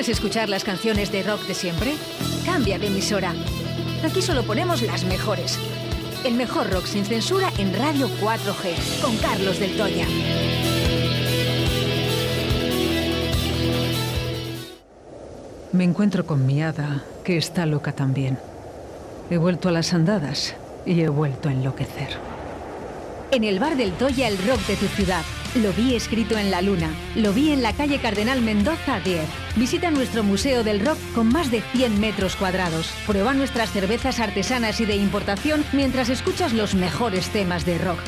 ¿Quieres escuchar las canciones de rock de siempre? Cambia de emisora. Aquí solo ponemos las mejores. El mejor rock sin censura en Radio 4G, con Carlos del Toya. Me encuentro con mi hada, que está loca también. He vuelto a las andadas y he vuelto a enloquecer. En el bar del Toya, el rock de tu ciudad. Lo vi escrito en la luna. Lo vi en la calle Cardenal Mendoza 10. Visita nuestro Museo del Rock con más de 100 metros cuadrados. Prueba nuestras cervezas artesanas y de importación mientras escuchas los mejores temas de rock.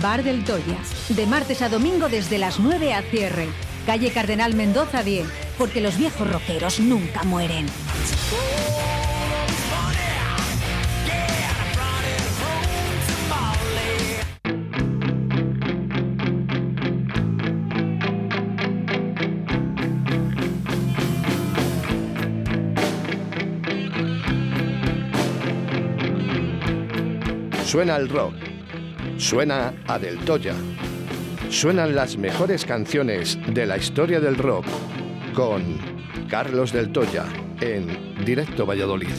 Bar del Toya. De martes a domingo desde las 9 a cierre. Calle Cardenal Mendoza 10. Porque los viejos rockeros nunca mueren. Suena el rock. Suena a Del Toya. Suenan las mejores canciones de la historia del rock con Carlos Del Toya en Directo Valladolid.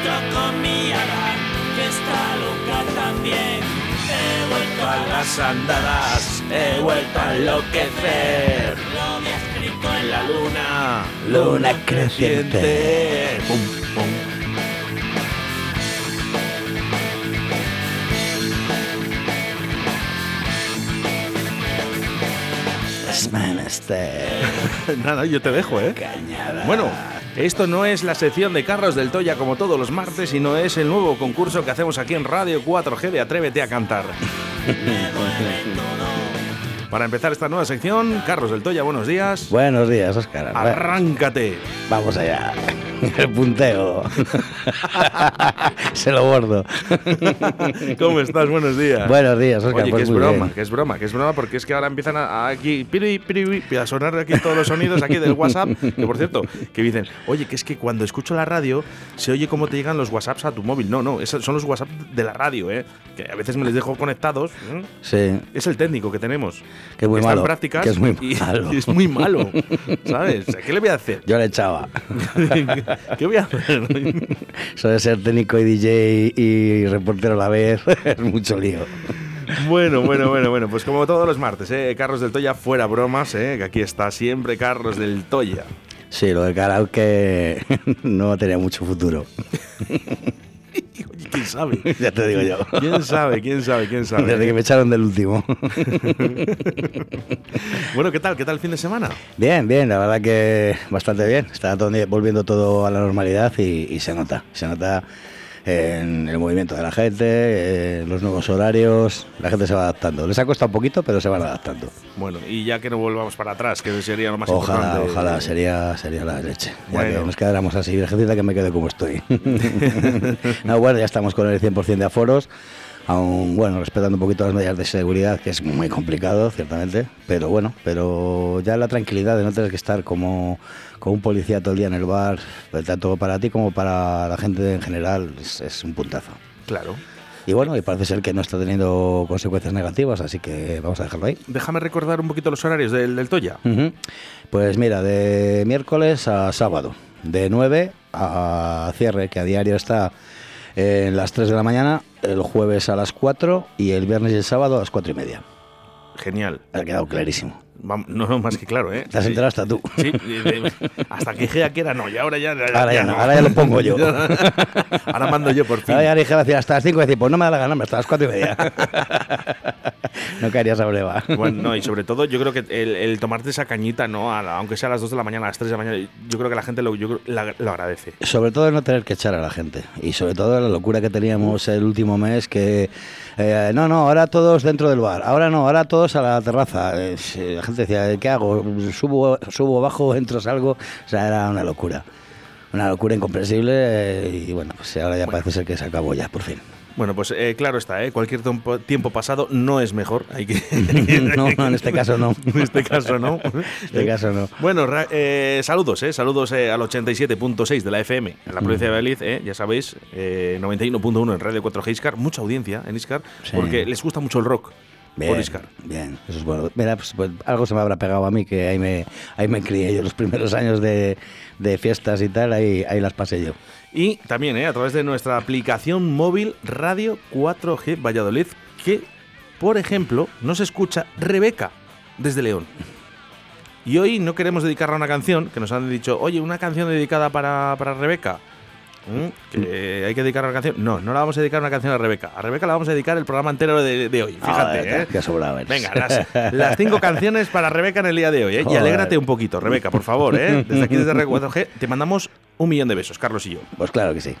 Encuentro con mi hada, que está loca también. He vuelto a las andadas, he vuelto a enloquecer. Lo había escrito en la luna, Luna creciente. Pum, pum. Nada, yo te dejo, ¿eh? Cañada. Bueno, esto no es la sección de Carros del Toya como todos los martes, sino es el nuevo concurso que hacemos aquí en Radio 4G de Atrévete a cantar. Para empezar esta nueva sección, Carlos del Toya, buenos días. Buenos días, Oscar. Arráncate. Vamos allá. El punteo. Se lo bordo. ¿Cómo estás? Buenos días. Buenos días, Oscar. Oye, pues que es broma, bien. que es broma, que es broma, porque es que ahora empiezan a, a aquí piri, piri, piri, a sonar aquí todos los sonidos aquí del WhatsApp. Que por cierto, que dicen, oye, que es que cuando escucho la radio se oye cómo te llegan los WhatsApps a tu móvil. No, no, esos son los WhatsApp de la radio, ¿eh? Que a veces me les dejo conectados. ¿eh? Sí, Es el técnico que tenemos. Que es muy malo, prácticas que es muy y- malo. y es muy malo. ¿Sabes? ¿Qué le voy a hacer? yo le echaba. ¿Qué voy a hacer? Eso de ser técnico y DJ y reportero a la vez es mucho lío. Bueno, bueno, bueno, bueno, pues como todos los martes, ¿eh? Carlos del Toya fuera bromas, ¿eh? que aquí está siempre Carlos del Toya. Sí, lo del karaoke no tenía mucho futuro. ¿Quién sabe? ya te digo yo. ¿Quién sabe? ¿Quién sabe? ¿Quién sabe? Desde que me echaron del último. Bueno, ¿qué tal? ¿Qué tal el fin de semana? Bien, bien, la verdad que bastante bien. Está todo- volviendo todo a la normalidad y, y se nota. Se nota en el movimiento de la gente, en los nuevos horarios. La gente se va adaptando. Les ha costado un poquito, pero se van adaptando. Bueno, y ya que no volvamos para atrás, que sería lo más Ojalá, importante. ojalá, sería, sería la leche. Ya Bueno. que nos quedáramos así, Virgencita, que me quede como estoy. no, bueno, ya estamos con el 100% de aforos. Aún, bueno, respetando un poquito las medidas de seguridad, que es muy complicado, ciertamente, pero bueno, pero ya la tranquilidad de no tener que estar como, como un policía todo el día en el bar, tanto para ti como para la gente en general, es, es un puntazo. Claro. Y bueno, y parece ser que no está teniendo consecuencias negativas, así que vamos a dejarlo ahí. Déjame recordar un poquito los horarios del, del Toya. Pues mira, de miércoles a sábado, de 9 a cierre, que a diario está en las 3 de la mañana, el jueves a las 4 y el viernes y el sábado a las 4 y media. Genial. Ha quedado clarísimo. No, no, más que claro, ¿eh? Te has enterado hasta tú. Sí, hasta que dije que era no, y ahora ya, Ahora ya no, ahora ya lo pongo yo. ahora mando yo por fin. Ahora ya dije decir hasta las 5 y decir, pues no me da la gana, hasta las 4 y media. no caerías a breva. Bueno, no, y sobre todo yo creo que el, el tomarte esa cañita, ¿no? A la- aunque sea a las 2 de la mañana, a las 3 de la mañana, yo creo que la gente lo, yo creo- la- lo agradece. Sobre todo no tener que echar a la gente. Y sobre todo la locura que teníamos el último mes, que eh, no, no, ahora todos dentro del bar, ahora no, ahora todos a la terraza. Eh, la gente decía, ¿qué hago? ¿Subo, subo bajo, entro, salgo? O sea, era una locura. una locura incomprensible eh, y bueno, pues ahora ya parece ser que se acabó ya, por fin. Bueno, pues eh, claro está, ¿eh? cualquier tiempo, pasado no es mejor. Hay que no, en este caso no. en este caso no. En este caso no. Bueno, eh, saludos, eh, saludos eh, al 87.6 de la FM en la provincia de Valladolid, eh, ya sabéis, eh, 91.1 en Radio 4G Iscar, mucha audiencia en Iscar, Sí. porque les gusta mucho el rock Bien, Iscar. bien, eso es bueno. Mira, pues, pues algo se me habrá pegado a mí, que ahí me, ahí me crié yo los primeros años de, de fiestas y tal, ahí, ahí las pasé yo. Y también eh, a través de nuestra aplicación móvil Radio 4G Valladolid, que, por ejemplo, nos escucha Rebeca desde León. Y hoy no queremos dedicarle a una canción, que nos han dicho, oye, una canción dedicada para, para Rebeca. ¿Mm? Que hay que dedicar una canción. No, no la vamos a dedicar una canción a Rebeca. A Rebeca la vamos a dedicar el programa entero de, de hoy. Fíjate, Ah, ¿eh? Qué sobrado eres. Venga, las, las cinco canciones para Rebeca en el día de hoy, ¿eh? Y alégrate un poquito, Rebeca, por favor, ¿eh? Desde aquí, desde R4G, te mandamos un millón de besos, Carlos y yo. Pues claro que sí.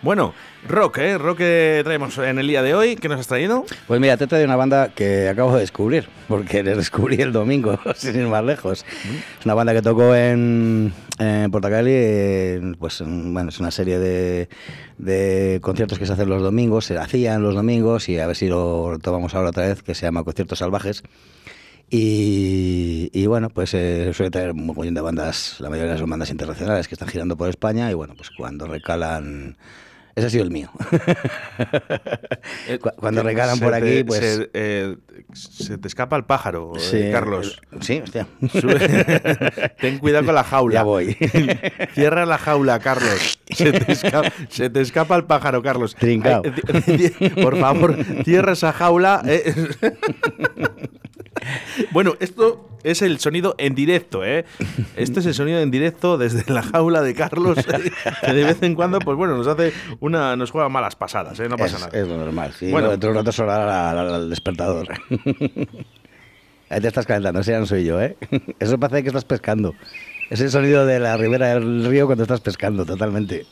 Bueno, rock, ¿eh? Rock que traemos en el día de hoy. ¿Qué nos has traído? Pues mira, te traigo una banda que acabo de descubrir, porque les descubrí el domingo, sin ir más lejos. Es una banda que tocó en, en Portacali, pues en- bueno, es una serie de, conciertos que se hacen los domingos, se hacían los domingos y a ver si lo retomamos ahora otra vez, que se llama Conciertos Salvajes. Y, bueno, pues eh, suele traer un montón de bandas, la mayoría son bandas internacionales que están girando por España y bueno, pues cuando recalan... Ese ha sido el mío. Cu- cuando recalan Se por te- aquí, pues... Se, eh, se te escapa el pájaro, eh, Sí, Carlos. el- sí, hostia. Sube- Ten cuidado con la jaula. Ya voy. Cierra la jaula, Carlos. Se te, esca- se te escapa el pájaro, Carlos. Trincao. Ay, Por favor, cierra esa jaula. eh. Bueno, esto es el sonido en directo, ¿eh? Esto es el sonido en directo desde la jaula de Carlos, eh, que de vez en cuando, pues bueno, nos hace una, nos juega malas pasadas, ¿eh? No pasa es, nada. es lo normal. Sí, Bueno. dentro de un rato sonará el despertador. Ahí te estás calentando, ese ya no soy yo, ¿eh? Eso parece que estás pescando. Es el sonido de la ribera del río cuando estás pescando, totalmente.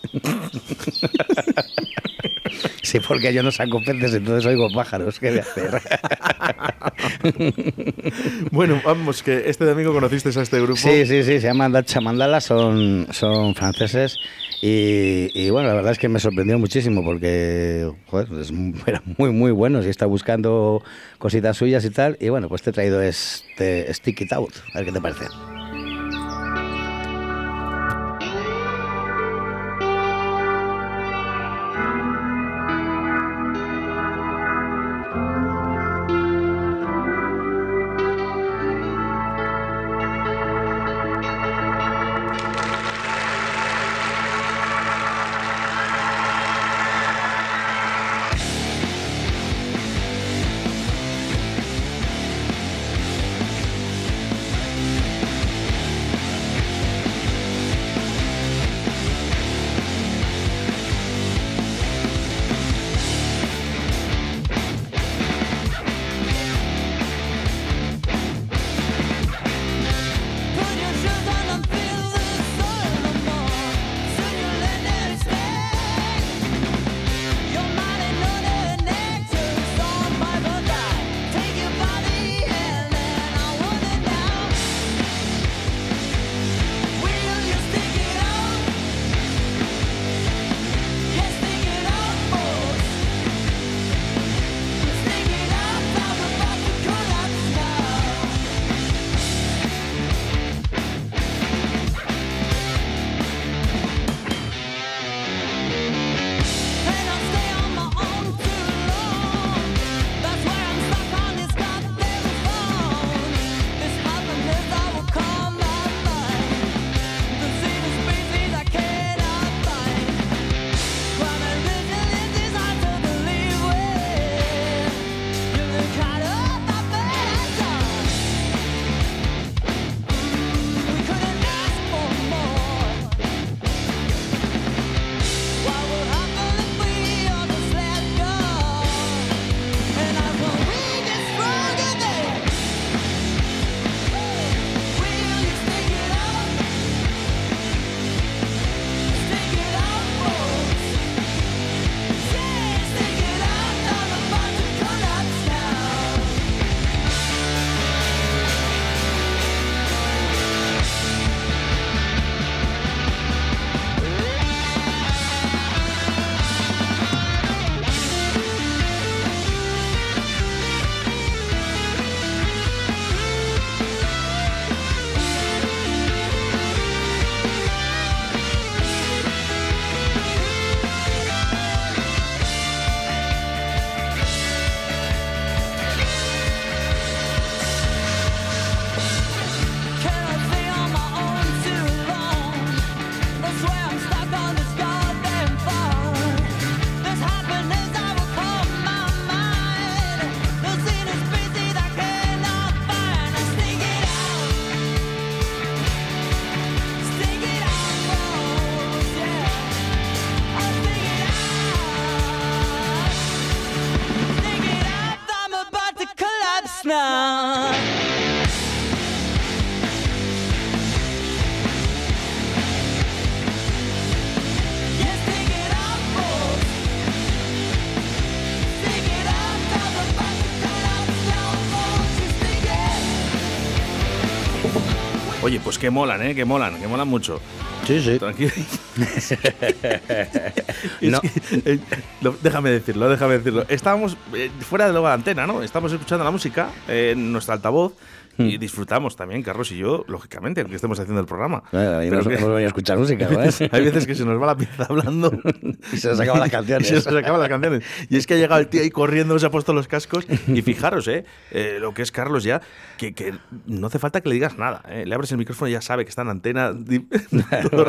Sí, porque yo no saco peces, entonces oigo pájaros. ¿Qué voy a hacer? Bueno, vamos, que este domingo conociste a este grupo. Sí, sí, sí, se llaman Dacha Mandala, son, son franceses. Y, y bueno, la verdad es que me sorprendió muchísimo porque joder, es mu- eran muy, muy buenos y está buscando cositas suyas y tal. Y bueno, pues te he traído este Stick It Out, a ver qué te parece. Que molan, ¿eh? Que molan, que molan mucho. Sí, sí. Tranquilo. No. que, eh, déjame decirlo, déjame decirlo. Estábamos eh, fuera de la antena, ¿no? Estamos escuchando la música eh, en nuestro altavoz Hmm. y disfrutamos también, Carlos y yo, lógicamente, aunque estemos haciendo el programa. Bueno, y Pero hemos, que- hemos venido a escuchar música, ¿no? hay veces que se nos va la pieza hablando Y se nos acaban las canciones. Y se nos acaban las canciones. Y es que ha llegado el tío ahí corriendo, se ha puesto los cascos. Y fijaros, ¿eh? Eh, lo que es Carlos ya, que, que no hace falta que le digas nada. ¿eh? Le abres el micrófono y ya sabe que está en antena. todo.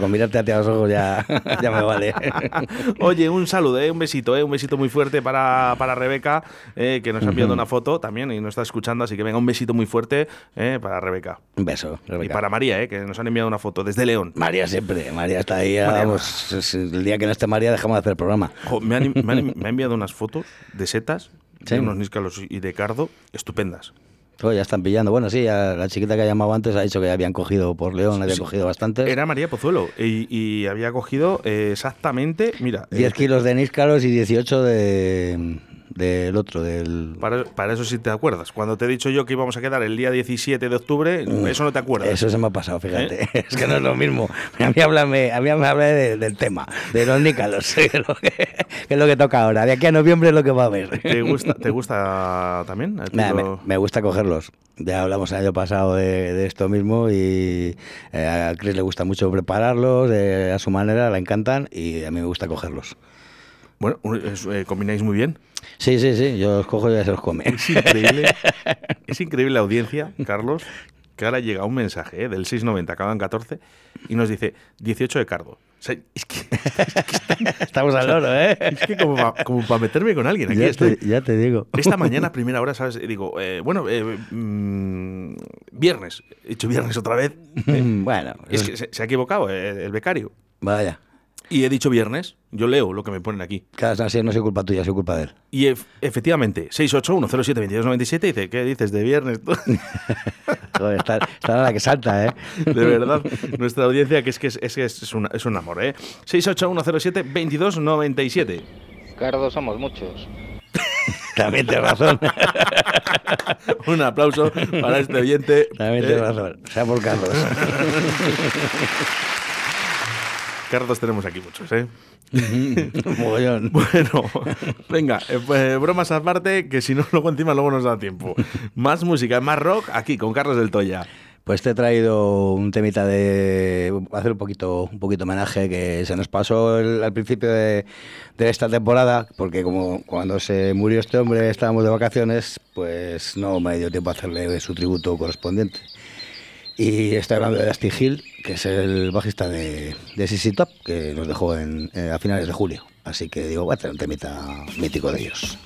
Con mirarte a los ojos ya, ya me vale. Oye, un saludo, ¿eh? un besito, ¿eh? un besito muy fuerte para, para Rebeca, eh, que nos ha enviado una foto también y nos está escuchando, así que venga, un besito muy fuerte eh, para Rebeca. Un beso. Y Rebeca. para María, eh, que nos han enviado una foto desde León. María siempre. María está ahí. María. vamos, el día que no esté María dejamos de hacer el programa. Jo, me, han, me han- me ha enviado unas fotos de setas, Sí. de unos níscalos y de cardo, estupendas. Oh, ya están pillando. Bueno, sí, la chiquita que ha llamado antes ha dicho que ya habían cogido por León, habían Sí. cogido bastantes. Era María Pozuelo y, y había cogido eh, exactamente, mira, 10 eh, kilos de níscalos y 18 de del otro, del... para, para eso sí te acuerdas. Cuando te he dicho yo que íbamos a quedar el día 17 de octubre, eso no te acuerdas. Eso se me ha pasado, fíjate. Es que no es lo mismo. A mí háblame, a mí me habla de- del tema, de los nícalos, que es, lo que, que es lo que toca ahora. De aquí a noviembre es lo que va a haber. ¿Te gusta, ¿Te gusta también? ¿A ti Nah, me, gusta cogerlos. Ya hablamos el año pasado de, de esto mismo y eh, a Chris le gusta mucho prepararlos eh, a su manera, le encantan y a mí me gusta cogerlos. Bueno, eh, combináis muy bien. Sí, sí, sí, yo los cojo y ya se los come. Es increíble, es increíble la audiencia, Carlos, que ahora llega un mensaje eh, del 690, acaban 14, y nos dice 18 de cardo. O sea, es que, Estamos al oro, ¿eh? es que como para meterme con alguien, aquí Ya estoy. te, ya te digo. Esta mañana, primera hora, ¿sabes? Digo, eh, bueno, eh, mm, viernes. He dicho viernes otra vez. bueno, Es que se, se ha equivocado eh, el becario. vaya. Y he dicho viernes. Yo leo lo que me ponen aquí. Claro, no, soy culpa tuya, soy culpa de él. Y ef- efectivamente, 681072297 dice, ¿qué dices de viernes? Joder, está, está la que salta, ¿eh? De verdad, nuestra audiencia, que es que es, es, que es un, es un amor, ¿eh? 681072297. Cardo somos muchos. También tienes razón. Un aplauso para este oyente. También Eh, tienes razón. Sea por Carlos. Cardos tenemos aquí muchos, ¿eh? Bueno, venga, eh, pues, bromas aparte, que si no, luego encima luego nos da tiempo. Más música, más rock, aquí con Carlos del Toya. Pues te he traído un temita de hacer un poquito, un poquito homenaje que se nos pasó el- al principio de, de esta temporada, porque como cuando se murió este hombre estábamos de vacaciones, pues no me dio tiempo a hacerle su tributo correspondiente. Y estoy hablando de Dusty Hill, que es el bajista de, de Top, que nos dejó en, eh, a finales de julio. Así que digo, voy a hacer un temita mítico de ellos.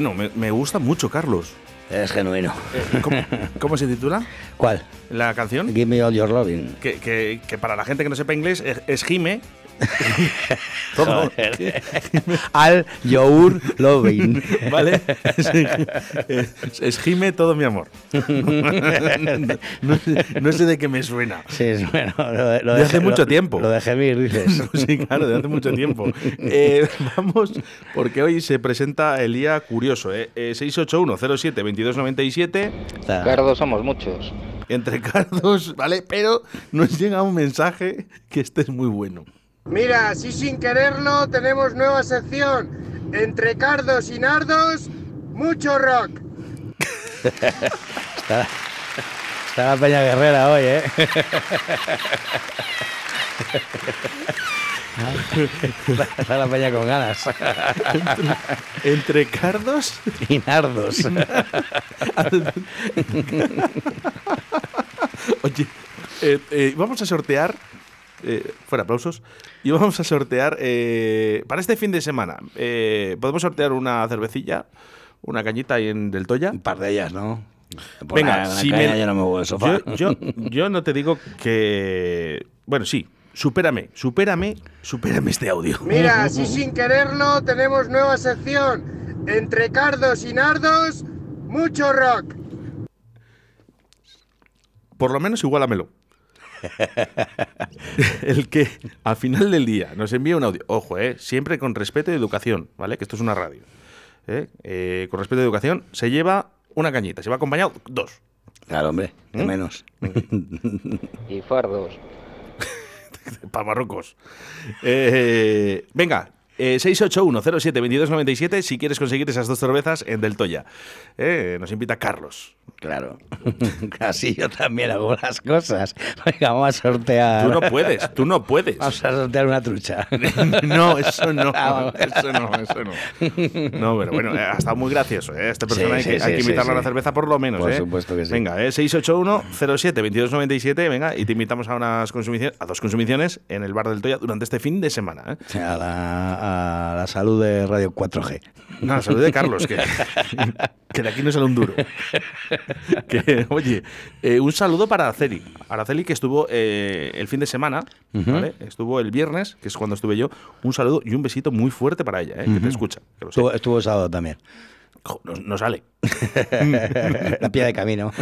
Bueno, me, me gusta mucho, Carlos. Es genuino. Eh, ¿cómo, cómo se titula ¿Cuál? la canción? Give me all your loving. Que, que- que para la gente que no sepa inglés es, es Jime. Todo. Al your loving. ¿Vale? Es, es Jime todo mi amor. No, sé- no sé de qué me suena. Sí, es bueno. Lo, de- lo De hace lo- mucho tiempo. Lo de gemir, dices. Sí, claro, de hace mucho tiempo. Eh, vamos, porque hoy se presenta el día curioso, ¿eh? Eh, 681-07-2297. Está- Cardo somos muchos. Entre cardos, ¿vale? Pero nos llega un mensaje que este es muy bueno. Mira, así sin quererlo tenemos nueva sección. Entre cardos y nardos, mucho rock. Está, está la Peña Guerrera hoy, ¿eh? Está la Peña con ganas. Entre cardos Y nardos. Oye, eh, eh, vamos a sortear. Eh, fuera aplausos. Y vamos a sortear eh, para este fin de semana. eh, Podemos sortear una cervecilla, una cañita ahí en Del Toya. Un par de ellas, ¿no? Por Venga, si me- yo no me muevo del sofá. Yo, yo, yo no te digo que. Bueno, sí, supérame, supérame, supérame este audio. Mira, así sin quererlo tenemos nueva sección. Entre cardos y nardos, mucho rock. Por lo menos igualamelo. El que al final del día nos envía un audio, ojo, eh, siempre con respeto y educación, ¿vale? Que esto es una radio. ¿eh? Eh, con respeto y educación, se lleva una cañita, se va acompañado dos. Claro, hombre, ¿Mm? menos. Y fardos. para Marruecos. Eh, venga, eh, 681-07-2297 si quieres conseguir esas dos cervezas en Del Toya. Eh, nos invita Carlos. Claro. Así yo también hago las cosas. Venga, vamos a sortear. Tú no puedes, tú no puedes. Vamos a sortear una trucha. No, eso no, Ah, eso no, eso no. No, pero bueno, eh, ha estado muy gracioso, ¿eh? Esta persona Sí, hay, que, sí, hay que sí, invitarla a sí. cerveza por lo menos, Por ¿eh? supuesto que sí. Venga, eh, 681-07-2297, venga, y te invitamos a unas consumiciones, a dos consumiciones en el bar del Toya durante este fin de semana, ¿eh? A la, a la salud de Radio 4G. No, salud de Carlos, que, que de aquí no sale un duro. Que, oye, eh, un saludo para Araceli. Araceli que estuvo eh, el fin de semana, ¿vale? Estuvo el viernes, que es cuando estuve yo. Un saludo y un besito muy fuerte para ella, ¿eh? que te escucha. Que lo sé. Estuvo, estuvo el sábado también. No, no sale. La pie de camino.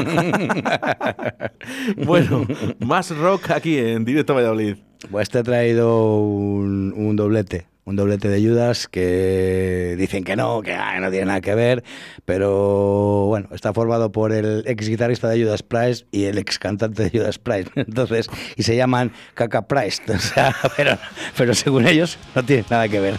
Bueno, más rock aquí en Directo Valladolid. Pues te he traído un, un doblete. Un doblete de Judas que dicen que no, que ah, no tiene nada que ver, pero bueno, está formado por el ex guitarrista de Judas Priest y el ex cantante de Judas Priest. Entonces, y se llaman Caca Priest, o sea, pero, pero según ellos no tiene nada que ver.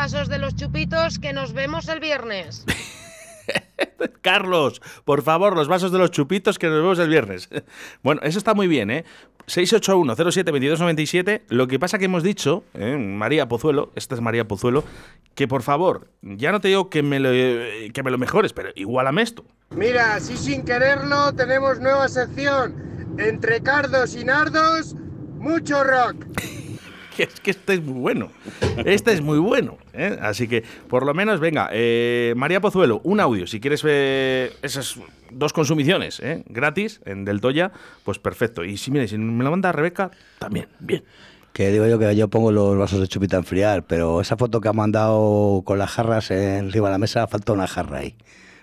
Vasos de los chupitos que nos vemos el viernes. Carlos, por favor, los vasos de los chupitos que nos vemos el viernes. Bueno, eso está muy bien, ¿eh? 681-07-2297. Lo que pasa que hemos dicho, ¿eh? María Pozuelo, esta es María Pozuelo, que por favor, ya no te digo que me lo, que me lo mejores, pero igualame esto. Mira, así sin quererlo tenemos nueva sección. Entre cardos y nardos, mucho rock. que es que este es muy bueno. Este es muy bueno. ¿eh? Así que, por lo menos, venga, eh, María Pozuelo, un audio. Si quieres ver esas dos consumiciones ¿eh? gratis en Del Toya, pues perfecto. Y si, mire, si me lo manda Rebeca, también, bien. Que digo yo que yo pongo los vasos de chupita a enfriar, pero esa foto que ha mandado con las jarras encima de la mesa, falta una jarra ahí.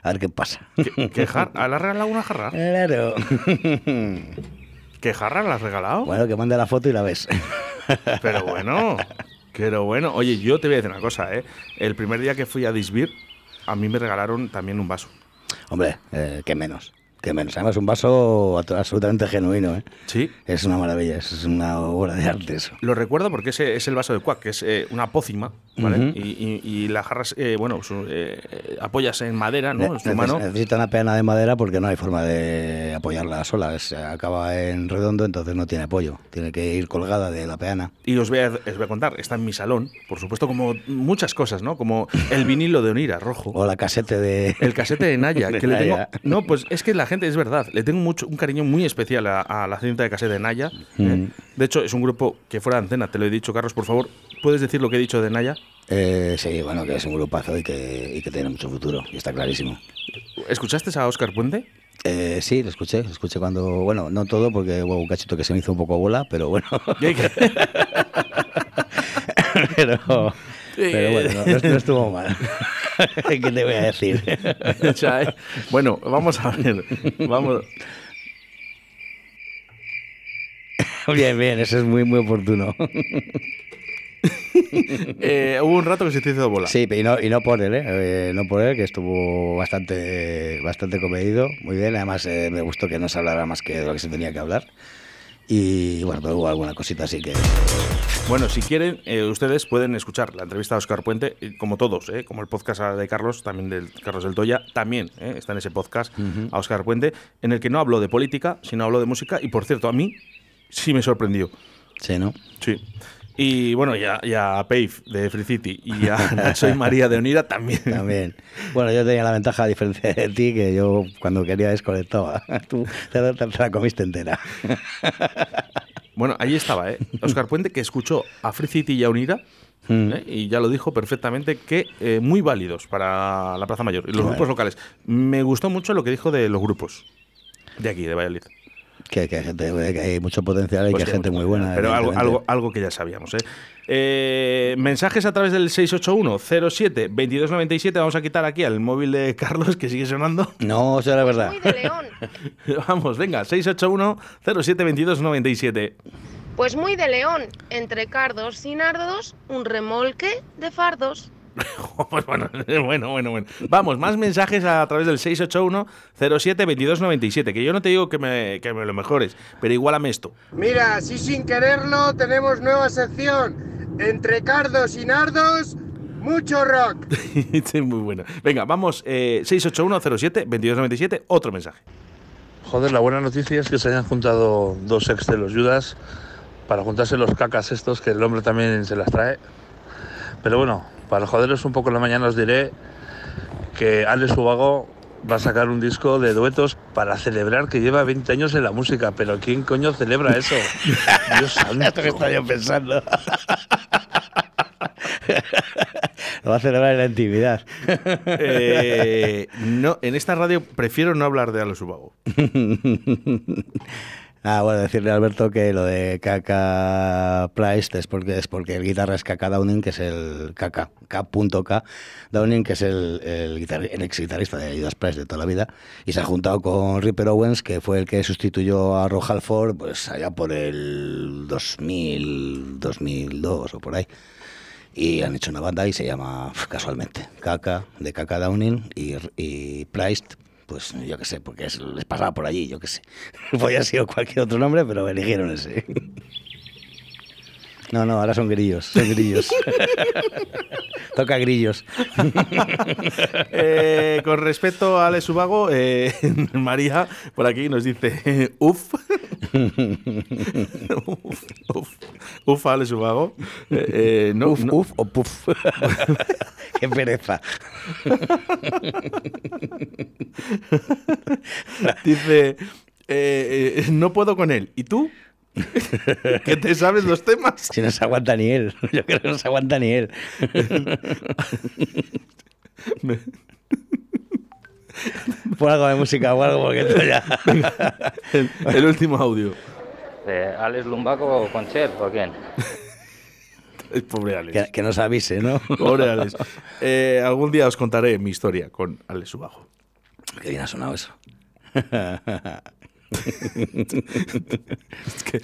A ver qué pasa. ¿Qué, qué jar- ¿Ah, ¿Le has regalado una jarra? Claro. ¿Qué jarra le has regalado? Bueno, que mande la foto y la ves. Pero bueno, pero bueno. Oye, yo te voy a decir una cosa, ¿eh? El primer día que fui a Disbir, a mí me regalaron también un vaso. Hombre, eh, qué menos. Qué menos. Además, un vaso absolutamente genuino, ¿eh? Sí. Es una maravilla, es una obra de arte eso. Lo recuerdo porque ese es el vaso de Quack, que es eh, una pócima, ¿vale? Ujú. y, y- y la jarra, eh, bueno, su- eh, apoyas en madera, ¿no? En su mano. Necesita una peana de madera porque no hay forma de apoyarla sola. Es- acaba en redondo, entonces no tiene apoyo. Tiene que ir colgada de la peana. Y os voy, a, os voy a contar, está en mi salón, por supuesto, como muchas cosas, ¿no? Como el vinilo de Onira, rojo. O la casete de... El casete de Naya, De que le tengo. Naya. No, pues es que la gente, es verdad, le tengo mucho, un cariño muy especial a, a la cinta de casete de Naya. ¿eh? Mm. De hecho, es un grupo que fuera de antena, te lo he dicho, Carlos, por favor, ¿puedes decir lo que he dicho de Naya? Eh, sí, bueno, que es un grupazo y que, y que tiene mucho futuro. Y está clarísimo. ¿Escuchaste a Oscar Puente? Eh, sí, lo escuché. Lo escuché cuando... Bueno, no todo porque hubo un cachito que se me hizo un poco bola, pero bueno. pero, pero bueno, no, no estuvo mal. ¿Qué te voy a decir? O sea, eh, bueno, vamos a ver. Vamos. Bien, bien, eso es muy, muy oportuno. Eh, hubo un rato que se te hizo bola. Sí, y no, y no por él, ¿eh? Eh, no por él, que estuvo bastante, bastante comedido, muy bien. Además, eh, me gustó que no se hablara más que de lo que se tenía que hablar. Y bueno, pero hubo alguna cosita así que. Bueno, si quieren, eh, ustedes pueden escuchar la entrevista a Oscar Puente, eh, como todos, eh, como el podcast de Carlos, también del Carlos del Toya, también eh, está en ese podcast a Oscar Puente, en el que no hablo de política, sino hablo de música, y por cierto, a mí sí me sorprendió. Sí, ¿no? Sí. Y bueno, ya, ya a Pave de Free City y a Nacho y María de Onira también. También. Bueno, yo tenía la ventaja, a diferencia de ti, que yo cuando quería desconectaba. Tú te, la- te la comiste entera. Bueno, ahí estaba, ¿eh? Oscar Puente, que escuchó a Free City y a Unira, Mm. ¿eh? y ya lo dijo perfectamente, que eh, muy válidos para la Plaza Mayor y los Bueno. grupos locales. Me gustó mucho lo que dijo de los grupos de aquí, de Valladolid. Que, que hay gente, que hay mucho potencial y Pues que hay sí, gente muy buena. Pero algo, algo, algo que ya sabíamos. ¿eh? Eh, mensajes a través del 681-07-2297. Vamos a quitar aquí al móvil de Carlos, que sigue sonando. No, eso era verdad. Muy de León. Vamos, venga, 681-07-2297. Pues muy de León. Entre cardos y nardos, un remolque de fardos. Pues bueno, bueno, bueno, bueno. Vamos, más mensajes a través del 681-07-2297. Que yo no te digo que me, que me lo mejores, pero igualame esto. Mira, así sin quererlo tenemos nueva sección. Entre cardos y nardos, mucho rock. Sí, Muy bueno. Venga, vamos, eh, 681-07-2297. Otro mensaje. Joder, la buena noticia es que se hayan juntado dos ex de los Judas para juntarse los cacas estos, que el hombre también se las trae. Pero bueno, para joderos un poco en la mañana os diré que Alex Ubago va a sacar un disco de duetos para celebrar que lleva 20 años en la música. Pero ¿quién coño celebra eso? Dios santo. Esto que estaba yo pensando. Lo va a celebrar en la intimidad. Eh, no, en esta radio prefiero no hablar de Alo Subago. Ah, bueno, decirle a Alberto que lo de Kaka Price es porque, es porque el guitarra es Kaka Downing, que es el Kaka, K.K. Downing, que es el, el, el ex guitarrista de Judas Price de toda la vida, y se ha juntado con Ripper Owens, que fue el que sustituyó a Rob Halford, pues allá por el 2000, 2002 o por ahí. Y han hecho una banda y se llama, casualmente, Kaka, de Kaka Downing, y, y pues yo qué sé, porque es- les pasaba por allí, yo qué sé. Podría haber sido cualquier otro nombre, pero eligieron ese. No, no, ahora son grillos, son grillos. Toca grillos. Eh, con respecto a Ale Subago, eh, María por aquí nos dice uf. uf, uf, uf, Ale Subago. Eh, eh, no, uf, no. uf o puf. Qué pereza. Dice, eh, eh, no puedo con él. ¿Y tú? ¿Que te sabes los temas? Si no se aguanta ni él. Yo creo que no se aguanta ni él. Pon algo de música o algo porque esto ya. el, el último audio. ¿De Alex Lumbago con Cher o quién? Eh, Pobre Alex. Que, que nos avise, ¿no? Pobre Alex. Eh, algún día os contaré mi historia con Alex Subago. Qué bien ha sonado eso.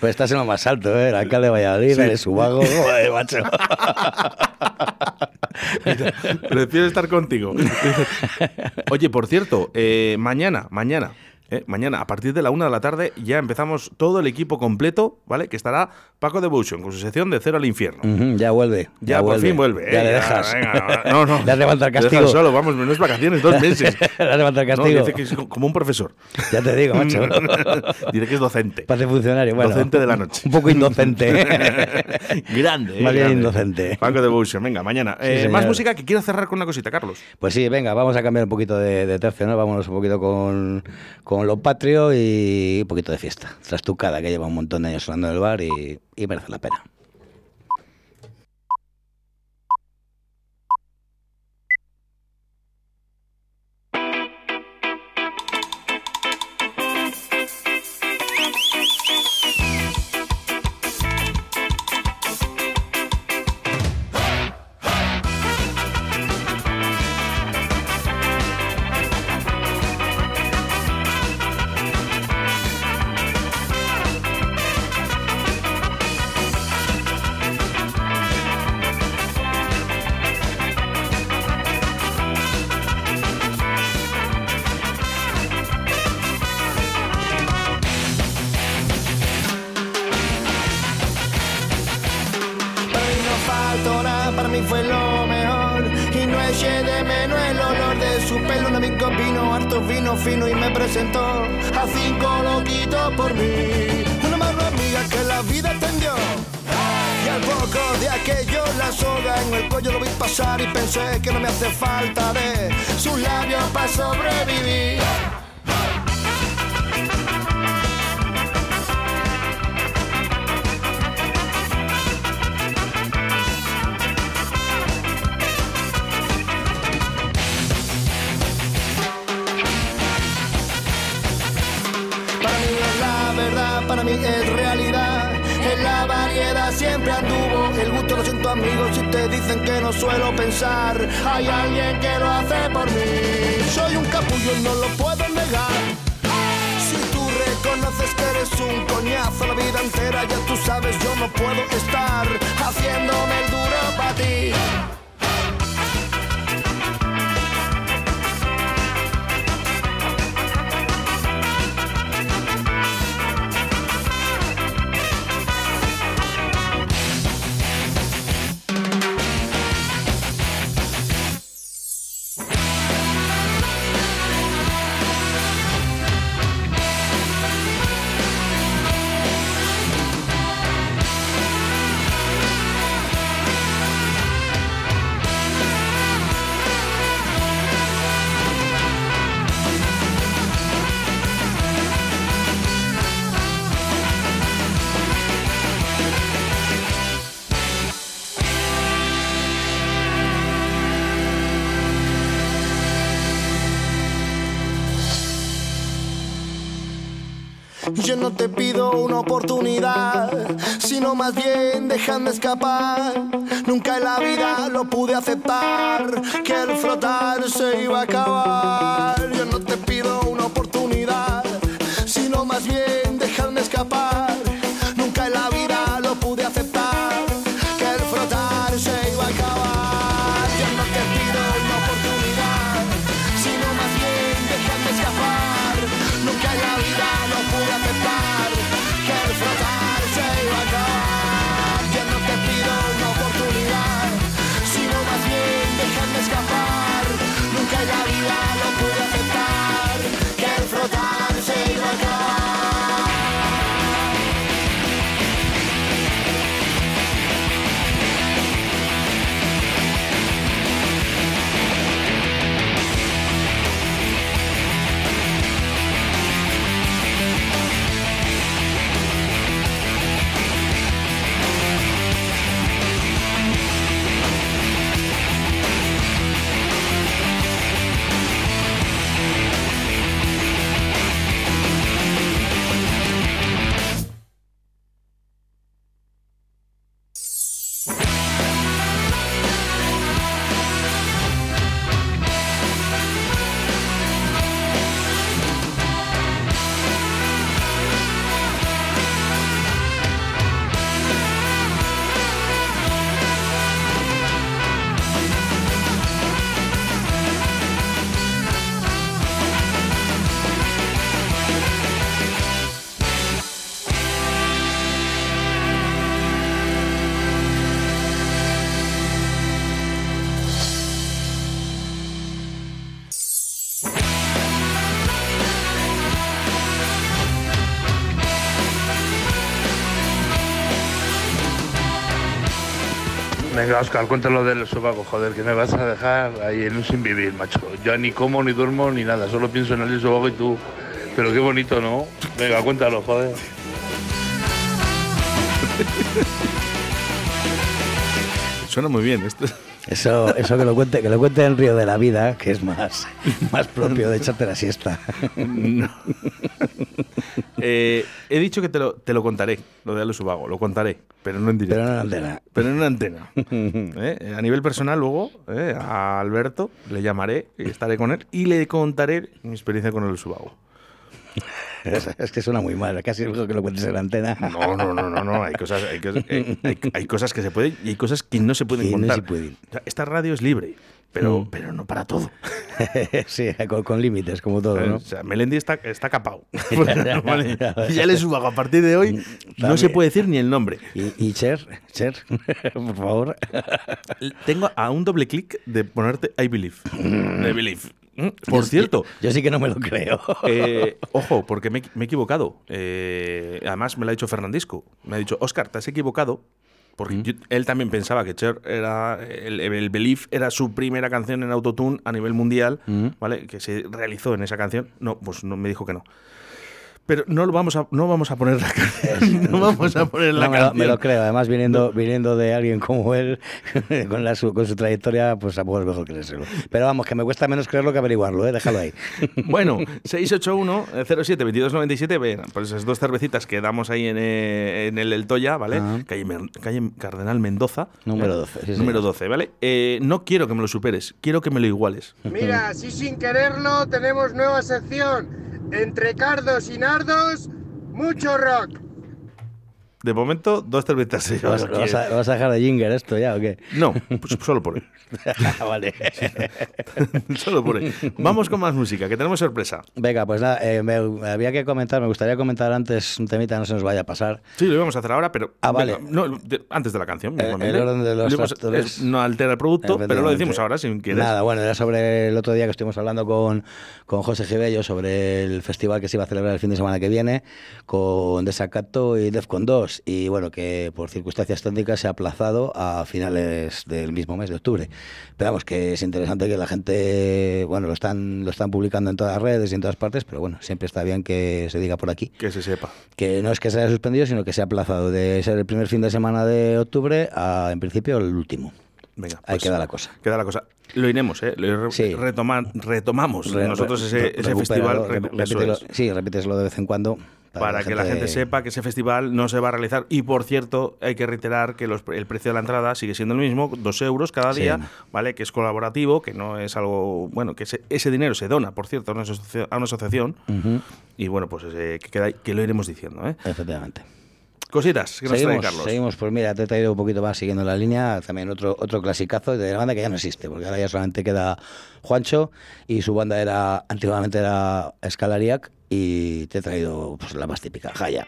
Pues estás en lo más alto, ¿eh? El alcalde de Valladolid, Sí. el subago, joder, macho. Prefiero estar contigo. Oye, por cierto, eh, mañana, mañana, eh, mañana, a partir de la una de la tarde, ya empezamos todo el equipo completo, ¿vale? Que estará Paco Devotion con su sección de Cero al Infierno. Ya vuelve. Ya, por fin vuelve. Ya eh, le dejas. venga, no, no. Le has levantado el castigo. solo, vamos, no es vacaciones, dos meses. Le has levantado el No, castigo. dice que es como un profesor. Ya te digo, macho. Diré que es docente. Pase funcionario, bueno. Docente de la noche. Un poco indocente. grande, eh, Más bien grande. indocente. Paco Devotion, venga, mañana. Sí, Eh, más música que quiero cerrar con una cosita, Carlos. Pues sí, venga, vamos a cambiar un poquito de, de tercio, ¿no? Vámonos un poquito con, con lo patrio y un poquito de fiesta. Trastucada, que lleva un montón de años sonando en el bar y, y merece la pena. Ya tú sabes, yo no puedo una oportunidad, sino más bien déjame escapar. Nunca en la vida lo pude aceptar, que el flotar se iba a acabar. Yo no te pido una oportunidad, sino más bien Venga, Oscar, cuéntalo del sobaco, joder, que me vas a dejar ahí en un sin vivir, macho. Yo ni como, ni duermo, ni nada, solo pienso en el sobaco y tú. Pero qué bonito, ¿no? Venga, cuéntalo, joder. Suena muy bien esto. Eso, eso que lo cuente, que lo cuente en Río de la Vida, que es más, más propio de echarte la siesta. No. Eh, he dicho que te lo, te lo contaré, lo de Ale Subago, lo contaré, pero no en directo. Pero en antena. Pero en una antena. Eh, A nivel personal, luego, eh, a Alberto le llamaré, y estaré con él y le contaré mi experiencia con el Subago. Es, es que suena muy mal, casi mejor que lo cuentes en la antena. No, no, no, no, no. Hay cosas, hay, cosas- hay- hay- cosas que se pueden y hay cosas que no se pueden no contar. se pueden. O sea, esta radio es libre, pero, Mm. pero no para todo. sí, con, con límites, como todo, ¿no? O sea, Melendi está, está capado. Vale. Ya le subago. A partir de hoy no se puede decir ni el nombre. Y, y Cher, Cher, por favor. Tengo a un doble clic de ponerte I believe. I believe. Mm, Por Yo- cierto, Yo sí que no me lo creo. eh, ojo, porque me, me he equivocado. Eh, además, me lo ha dicho Fernandisco. Me ha dicho, Oscar, te has equivocado. Porque yo- él también pensaba que Cher era. El, el Belief era su primera canción en autotune a nivel mundial, ¿vale? Que se realizó en esa canción. No, pues no, me dijo que no. Pero no lo vamos a, no vamos a poner la canción. no vamos a poner la No, me, lo, me lo creo, además viniendo, viniendo de alguien como él, con, la, su, con su trayectoria, pues a poco es mejor creérselo. Pero vamos, que me cuesta menos creerlo que averiguarlo, ¿eh? déjalo ahí. Bueno, 681-07-2297, ven, pues esas dos cervecitas que damos ahí en, eh, en el El Toya, ¿vale? Ah. Calle, Mer- calle Cardenal Mendoza. Número ¿eh? 12, sí, Número señor. 12, ¿vale? Eh, no quiero que me lo superes, quiero que me lo iguales. Mira, así sin quererlo tenemos nueva sección. Entre cardos y nardos, mucho rock. De momento, dos cervecitas. si ¿Lo vas, vas a, vas a dejar de Jinger esto ya o qué? No, pues solo por él. vale. solo por él. Vamos con más música, que tenemos sorpresa. Venga, pues nada, eh, me, había que comentar, me gustaría comentar antes un temita, no se nos vaya a pasar. Sí, lo íbamos a hacer ahora, pero. Ah, vale. no, de- antes de la canción. El- mismamente. el orden de los Lo íbamos- factores. es- no altera el producto, pero lo decimos ahora si quieres. Nada, bueno, era sobre el otro día que estuvimos hablando con, con José Gibello sobre el festival que se iba a celebrar el fin de semana que viene con Desacato y Defcon 2 y bueno, que por circunstancias técnicas se ha aplazado a finales del mismo mes de octubre. Pero vamos, que es interesante que la gente, bueno, lo están, lo están publicando en todas las redes y en todas partes, pero bueno, siempre está bien que se diga por aquí. Que se sepa. Que no es que se haya suspendido, sino que se ha aplazado de ser el primer fin de semana de octubre a, en principio, el último. Venga, Ahí pues, queda la cosa. Queda la cosa. Lo iremos, ¿eh? Lo re- retomar- retomamos Re- nosotros ese, re- ese recupéralo, festival. repítelo- es. sí, repíteselo de vez en cuando. Para que la gente sepa que ese festival no se va a realizar. Y por cierto, hay que reiterar que los- el precio de la entrada sigue siendo el mismo, dos euros cada Sí. día, ¿vale? Que es colaborativo, que no es algo. Bueno, que ese, ese dinero se dona, por cierto, a una, a una asociación. Ujú. Y bueno, pues eh, que, queda que lo iremos diciendo, ¿eh? Efectivamente. Cositas que nos trae Seguimos, Carlos. seguimos, pues mira, te he traído un poquito más siguiendo la línea, también otro otro clasicazo de la banda que ya no existe, porque ahora ya solamente queda Juancho y su banda era antiguamente era Escalariac y te he traído pues la más típica, Jaya.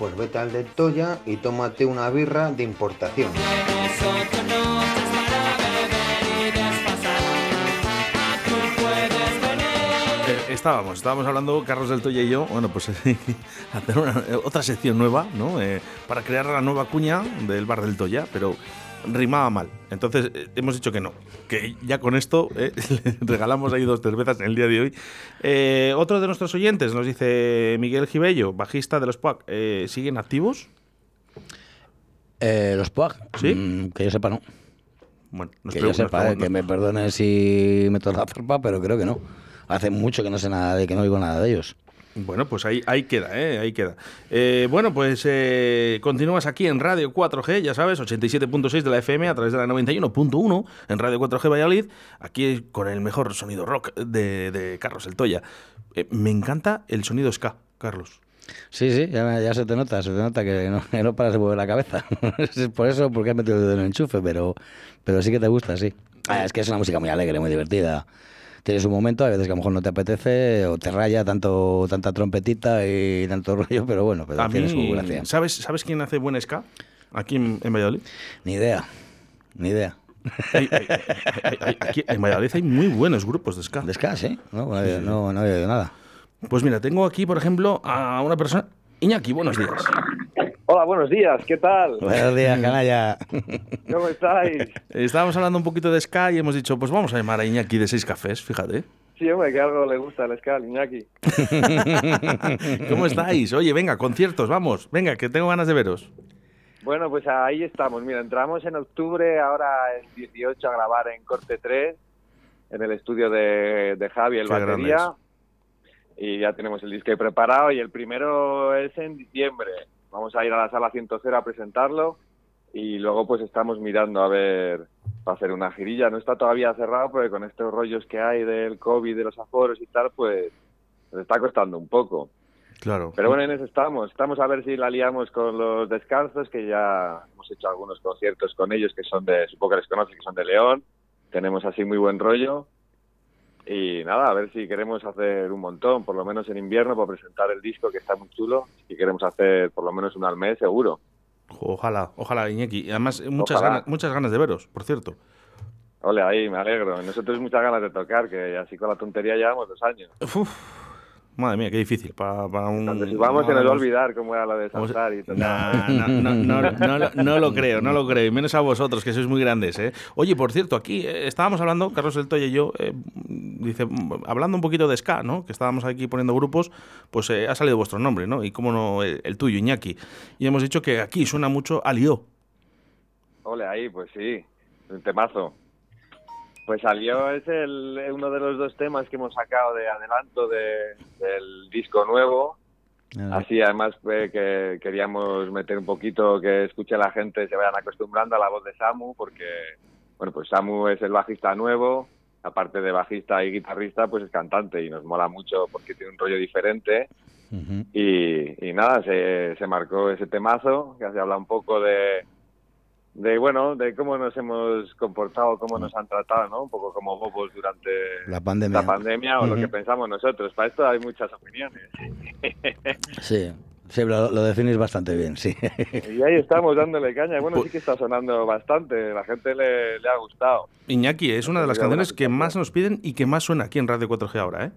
Pues vete al de Toya y tómate una birra de importación. Eh, estábamos, estábamos hablando, Carlos del Toya y yo, bueno, pues hacer otra sección nueva, ¿no? Eh, para crear la nueva cuña del bar del Toya, pero rimaba mal. Entonces eh, hemos dicho que no, que ya con esto eh, regalamos ahí dos cervezas en el día de hoy. Eh, otro de nuestros oyentes nos dice Miguel Gibello, bajista de los PUAC, eh, ¿siguen activos? Eh, los PUAG, ¿Sí? mm, que yo sepa, no. Bueno, nos que yo sepa, que me perdonen si meto la zarpa, pero creo que no. Hace mucho que no sé nada de que no oigo nada de ellos. Bueno, pues ahí, ahí queda, ¿eh? ahí queda. Eh, bueno, pues eh, continúas aquí en Radio 4G, ya sabes, 87.6 de la FM a través de la 91.1 en Radio 4G Valladolid, aquí con el mejor sonido rock de, Carlos El Toya. Me encanta el sonido ska, Carlos. Sí, sí, ya, se te nota, se te nota que no, que no paras de mover la cabeza. Por eso, porque has metido el en el enchufe, pero, pero sí que te gusta, sí. Ah, es que es una música muy alegre, muy divertida. Tienes un momento, a veces que a lo mejor no te apetece o te raya tanto tanta trompetita y tanto rollo, pero bueno, pero A tiene mí, su gracia. ¿sabes, ¿Sabes quién hace buen ska aquí en, en Valladolid? Ni idea, ni idea. Hay- hay- hay- hay- aquí en Valladolid hay muy buenos grupos de ska. De ska, sí, no, no, había- no, no había oído nada. Pues mira, tengo aquí, por ejemplo, a una persona... Iñaki, buenos días. Hola, buenos días, ¿qué tal? Buenos días, canalla. ¿Cómo estáis? Estábamos hablando un poquito de Ska y hemos dicho, pues vamos a llamar a Iñaki de Seis Cafés, fíjate. Sí, hombre, que algo le gusta el ska al Iñaki. ¿Cómo estáis? Oye, venga, conciertos, vamos. Venga, que tengo ganas de veros. Bueno, pues ahí estamos. Mira, entramos en octubre, ahora el 18 a grabar en Corte 3, en el estudio de, de Javi, el Qué batería. Y ya tenemos el disco ahí preparado y el primero es en diciembre. Vamos a ir a la sala 100 a presentarlo y luego pues estamos mirando a ver para hacer una girilla. No está todavía cerrado porque con estos rollos que hay del COVID, de los aforos y tal, pues nos está costando un poco. Claro. Pero bueno, en eso estamos. Estamos a ver si la liamos con los descalzos, que ya hemos hecho algunos conciertos con ellos que son de, supongo que les conoces, que son de León. Tenemos así muy buen rollo. Y nada, a ver si queremos hacer un montón, por lo menos en invierno, para presentar el disco, que está muy chulo. Y queremos hacer por lo menos uno al mes, seguro. Ojalá, ojalá, Iñaki. Y además, muchas Ojalá. ganas, muchas ganas de veros, por cierto. Ole, ahí, me alegro. Nosotros muchas ganas de tocar, que así con la tontería llevamos dos años. Madre mía, qué difícil. Para, para un, vamos se nos va a olvidar cómo era lo de saltar y. No, no, no, no, no lo- creo, no lo creo. Y menos a vosotros, que sois muy grandes. ¿eh? Oye, por cierto, aquí eh, estábamos hablando, Carlos El Toya y yo, eh, dice, hablando un poquito de Ska, ¿no? Que estábamos aquí poniendo grupos, pues eh, ha salido vuestro nombre, ¿no? Y cómo no, el, el tuyo, Iñaki. Y hemos dicho que aquí suena mucho Alió. Ole, ahí, pues sí, un temazo. Pues salió, es el, uno de los dos temas que hemos sacado de adelanto de- del disco nuevo. Así, además, que queríamos meter un poquito que escuche la gente, se vayan acostumbrando a la voz de Samu, porque, bueno, pues Samu es el bajista nuevo, aparte de bajista y guitarrista, pues es cantante y nos mola mucho porque tiene un rollo diferente. Y, y nada, se, se marcó ese temazo, que se habla un poco de, de, bueno, de cómo nos hemos comportado, cómo nos han tratado, ¿no? Un poco como bobos durante La pandemia. la pandemia o lo que pensamos nosotros. Para esto hay muchas opiniones. Sí, sí, lo, lo definís bastante bien, sí. y ahí estamos dándole caña. Bueno, Pues sí que está sonando bastante, la gente le, le ha gustado. Iñaki, es una de las canciones que más nos piden y que más suena aquí en Radio 4G ahora, ¿eh?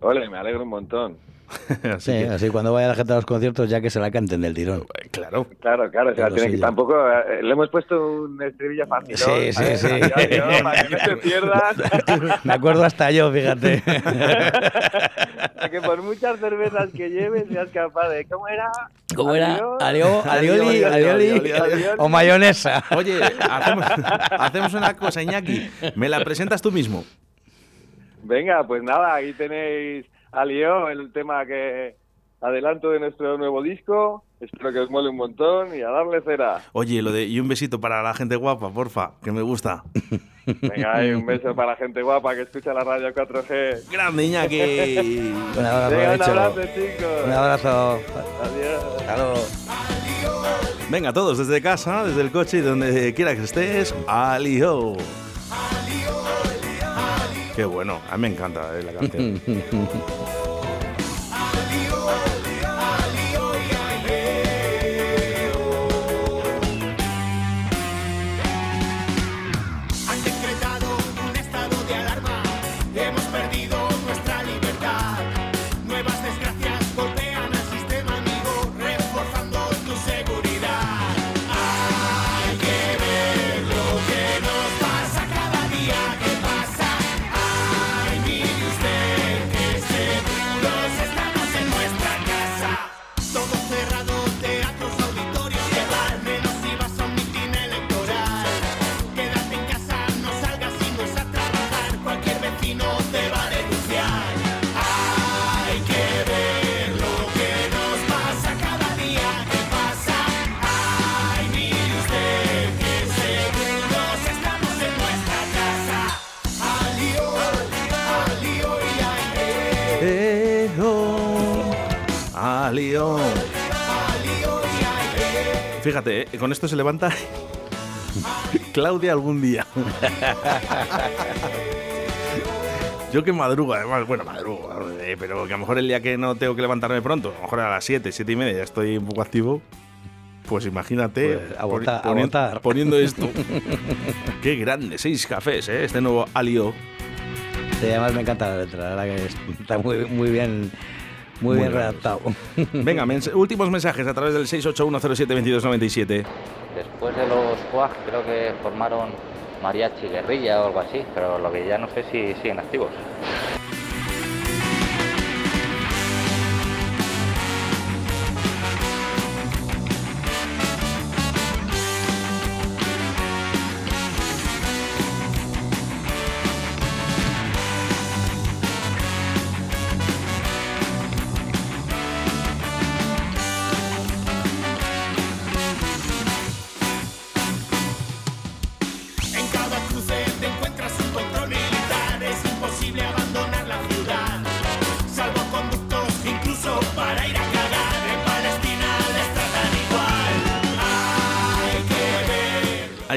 Ole, me alegro un montón. Sí, así cuando vaya la gente a los conciertos ya que se la canten del tirón. Claro. Claro, claro, o sea, Pero tiene sí, que ya. tampoco eh, le hemos puesto un estribillo fácil. Sí, sí, sí. para que no se pierdan. Me acuerdo hasta yo, fíjate. que por muchas cervezas que lleves seas capaz de ¿cómo era? ¿Cómo era? Alio- Alio, alioli, alioli, alioli. o mayonesa. Oye, hacemos, hacemos una cosa, Iñaki. Me la presentas tú mismo. Venga, pues nada, ahí tenéis a Lío, el tema que adelanto de nuestro nuevo disco. Espero que os mole un montón y a darle cera. Oye, lo de y un besito para la gente guapa, porfa, que me gusta. Venga, ahí un beso para la gente guapa que escucha la radio 4G. Grande, Iñaki. Un abrazo, Venga, un abrazo, chicos. Un abrazo. Adiós. Hasta luego. Venga, todos desde casa, desde el coche y donde quiera que estés, Alio. Qué bueno, a mí me encanta eh, la canción. Fíjate, eh, con esto se levanta Claudia algún día. Yo que madrugo, además, bueno, madrugo, eh, pero que a lo mejor el día que no tengo que levantarme pronto, a lo mejor a las 7, 7 y media ya estoy un poco activo, pues imagínate Pues, poni- poniendo esto. Qué grande, seis cafés, ¿eh? este nuevo alio. Sí, además me encanta la letra, la verdad que es- está muy, muy bien, muy, Muy bien redactado. Venga, mens- últimos mensajes a través del 681072297. Después de los Quag creo que formaron Mariachi Guerrilla o algo así, pero lo que ya no sé si siguen activos.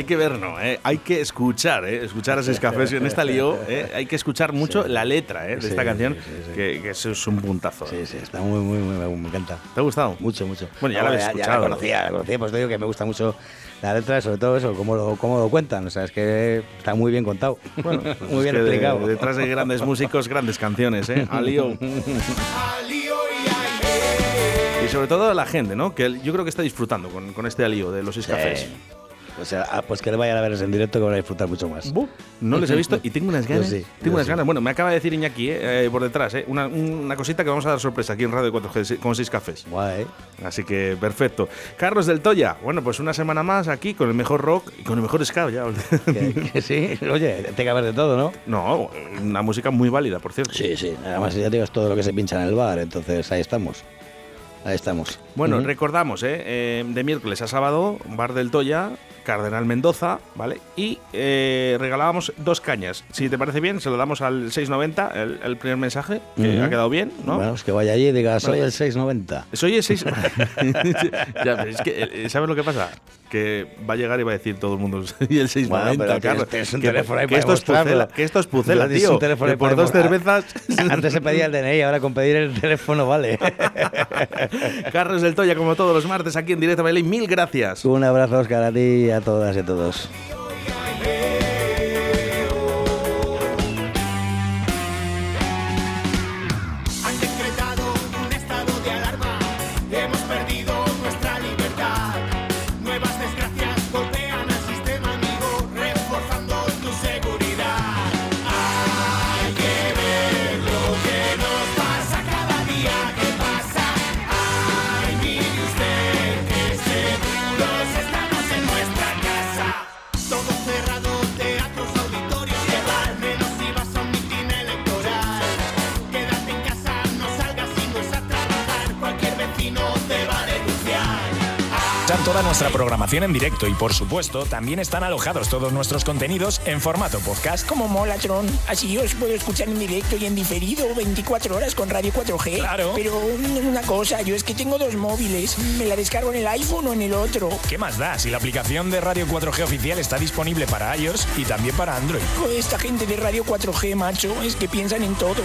Hay que ver, no, ¿eh? hay que escuchar, ¿eh? escuchar a seis cafés. En esta lío, ¿eh? hay que escuchar mucho la letra ¿eh? de Sí, esta canción, sí, sí, sí. Que, que es un puntazo. Sí, sí, está muy, muy, muy, me- encanta. ¿Te ha gustado? Mucho, mucho. Bueno, ya No, la habéis ya, escuchado. la conocía, la conocía, pues te digo que me gusta mucho la letra, sobre todo eso, cómo lo, cómo lo cuentan. O sea, es que está muy bien contado. Bueno, muy pues bien que de- explicado. detrás de grandes músicos, grandes canciones, ¿eh? Alío. Y sobre todo la gente, ¿no? Que yo creo que está disfrutando con, con este alío de los seis cafés. Sí. O sea, ah, pues que le vayan a ver en directo que van a disfrutar mucho más. No les he visto y tengo unas Yo ganas. sí, tengo unas sí. ganas. Bueno, me acaba de decir Iñaki eh, eh, por detrás, eh, una, una cosita que vamos a dar sorpresa aquí en Radio 4G con seis cafés. Guay. Así que perfecto. Carlos del Toya, bueno, pues una semana más aquí con el mejor rock y con el mejor ska. Ya. Que, que sí, oye, tiene que haber de todo, ¿no? No, una música muy válida, por cierto. Sí, sí. Además, ya digo, es todo lo que se pincha en el bar, entonces ahí estamos. Ahí estamos. Bueno, recordamos, ¿eh? Eh, de miércoles a sábado, Bar del Toya, Cardenal Mendoza, ¿vale? Y eh, regalábamos dos cañas. Si te parece bien, se lo damos al 690, el, el primer mensaje, que ha quedado bien, ¿no? Bueno, es que vaya allí y diga, soy el 690. Soy el 6. ya, pero es que, eh, ¿sabes lo que pasa? Que va a llegar y va a decir todo el mundo, soy el 690, Bueno, Carlos. tienes un que, teléfono ahí que para esto es demostrarlo. pucela, que esto es pucela, tío. un teléfono que por dos cervezas. Antes se pedía el DNI, ahora con pedir el teléfono vale. Carlos del Toya, como todos los martes, aquí en Directo Bailey. Mil gracias. Un abrazo, Oscar, a ti a todas y a todos. Toda nuestra programación en directo y por supuesto también están alojados todos nuestros contenidos en formato podcast. Como mola, Tron. Así os puedo escuchar en directo y en diferido 24 horas con Radio 4G. Claro. Pero una cosa, yo es que tengo dos móviles. ¿Me la descargo en el iPhone o en el otro? ¿Qué más da si la aplicación de Radio 4G oficial está disponible para iOS y también para Android? Esta gente de Radio 4G, macho, es que piensan en todo.